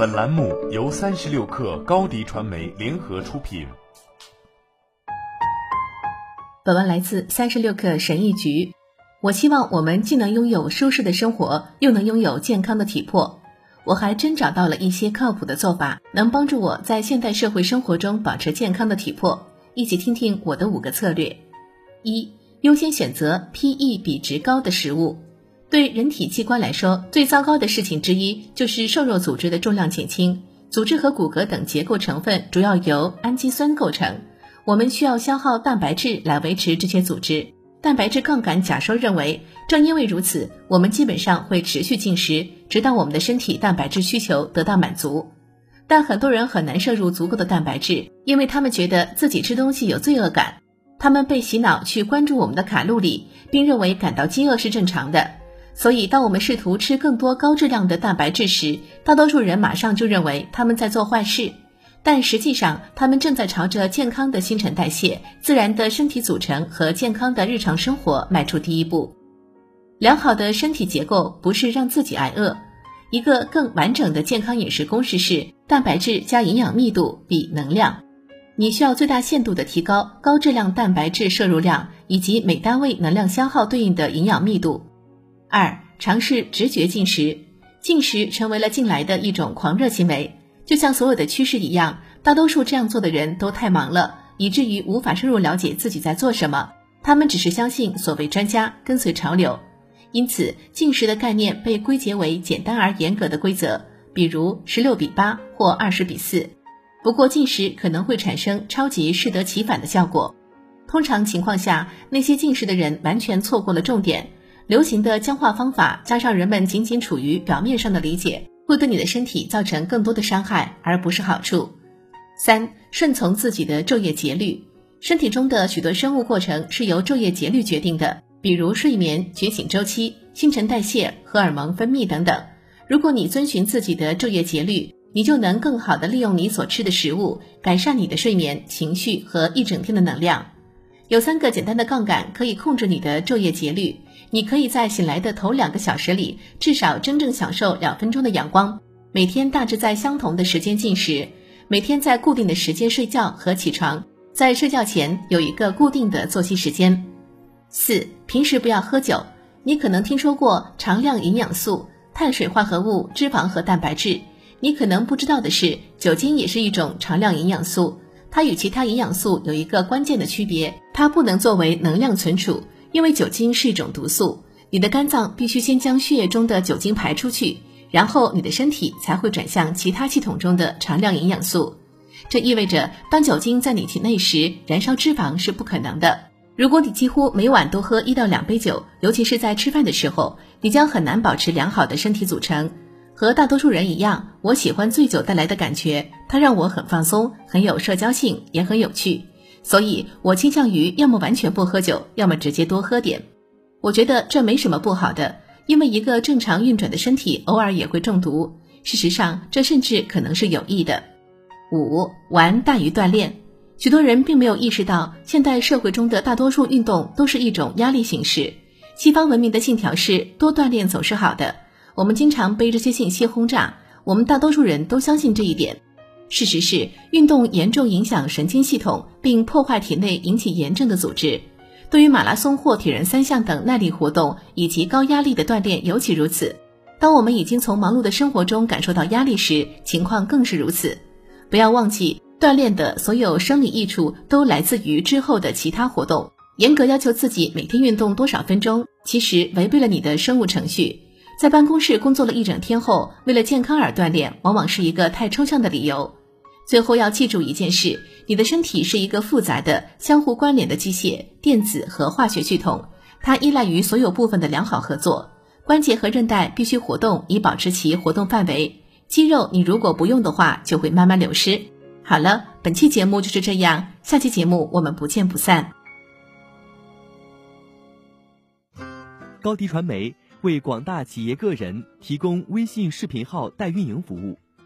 本栏目由三十六氪高低传媒联合出品。本文来自三十六氪神译局。我希望我们既能拥有舒适的生活，又能拥有健康的体魄。我还真找到了一些靠谱的做法，能帮助我在现代社会生活中保持健康的体魄。一起听听我的五个策略：一、优先选择 PE 比值高的食物。对人体器官来说，最糟糕的事情之一就是瘦肉组织的重量减轻。组织和骨骼等结构成分主要由氨基酸构成，我们需要消耗蛋白质来维持这些组织。蛋白质杠杆假说认为，正因为如此，我们基本上会持续进食，直到我们的身体蛋白质需求得到满足。但很多人很难摄入足够的蛋白质，因为他们觉得自己吃东西有罪恶感。他们被洗脑去关注我们的卡路里，并认为感到饥饿是正常的。所以，当我们试图吃更多高质量的蛋白质时，大多数人马上就认为他们在做坏事。但实际上，他们正在朝着健康的新陈代谢、自然的身体组成和健康的日常生活迈出第一步。良好的身体结构不是让自己挨饿。一个更完整的健康饮食公式是：蛋白质加营养密度比能量。你需要最大限度地提高高质量蛋白质摄入量以及每单位能量消耗对应的营养密度。二、尝试直觉进食。进食成为了近来的一种狂热行为。就像所有的趋势一样，大多数这样做的人都太忙了，以至于无法深入了解自己在做什么。他们只是相信所谓专家，跟随潮流。因此，进食的概念被归结为简单而严格的规则，比如十六比八或二十比四。不过，进食可能会产生超级适得其反的效果。通常情况下，那些进食的人完全错过了重点。流行的僵化方法加上人们仅仅处于表面上的理解。会对你的身体造成更多的伤害，而不是好处。三、顺从自己的昼夜节律。身体中的许多生物过程是由昼夜节律决定的，比如睡眠、觉醒周期、新陈代谢、荷尔蒙分泌等等。如果你遵循自己的昼夜节律，你就能更好地利用你所吃的食物，改善你的睡眠、情绪和一整天的能量。有三个简单的杠杆可以控制你的昼夜节律。你可以在醒来的头两个小时里，至少真正享受两分钟的阳光。每天大致在相同的时间进食，每天在固定的时间睡觉和起床，在睡觉前有一个固定的作息时间。四、平时不要喝酒。你可能听说过常量营养素、碳水化合物、脂肪和蛋白质。你可能不知道的是，酒精也是一种常量营养素。它与其他营养素有一个关键的区别，它不能作为能量存储，因为酒精是一种毒素。你的肝脏必须先将血液中的酒精排出去，然后你的身体才会转向其他系统中的常量营养素。这意味着，当酒精在你体内时，燃烧脂肪是不可能的。如果你几乎每晚都喝一到两杯酒，尤其是在吃饭的时候，你将很难保持良好的身体组成。和大多数人一样，我喜欢醉酒带来的感觉，它让我很放松，很有社交性，也很有趣。所以我倾向于要么完全不喝酒，要么直接多喝点。我觉得这没什么不好的，因为一个正常运转的身体偶尔也会中毒。事实上，这甚至可能是有益的。五玩大于锻炼，许多人并没有意识到，现代社会中的大多数运动都是一种压力形式。西方文明的信条是多锻炼总是好的。我们经常被这些信息轰炸，我们大多数人都相信这一点。事实是，运动严重影响神经系统，并破坏体内引起炎症的组织。对于马拉松或铁人三项等耐力活动以及高压力的锻炼尤其如此。当我们已经从忙碌的生活中感受到压力时，情况更是如此。不要忘记，锻炼的所有生理益处都来自于之后的其他活动。严格要求自己每天运动多少分钟，其实违背了你的生物程序。在办公室工作了一整天后，为了健康而锻炼，往往是一个太抽象的理由。最后要记住一件事：你的身体是一个复杂的、相互关联的机械、电子和化学系统，它依赖于所有部分的良好合作。关节和韧带必须活动以保持其活动范围。肌肉你如果不用的话，就会慢慢流失。好了，本期节目就是这样，下期节目我们不见不散。高迪传媒。为广大企业个人提供微信视频号代运营服务，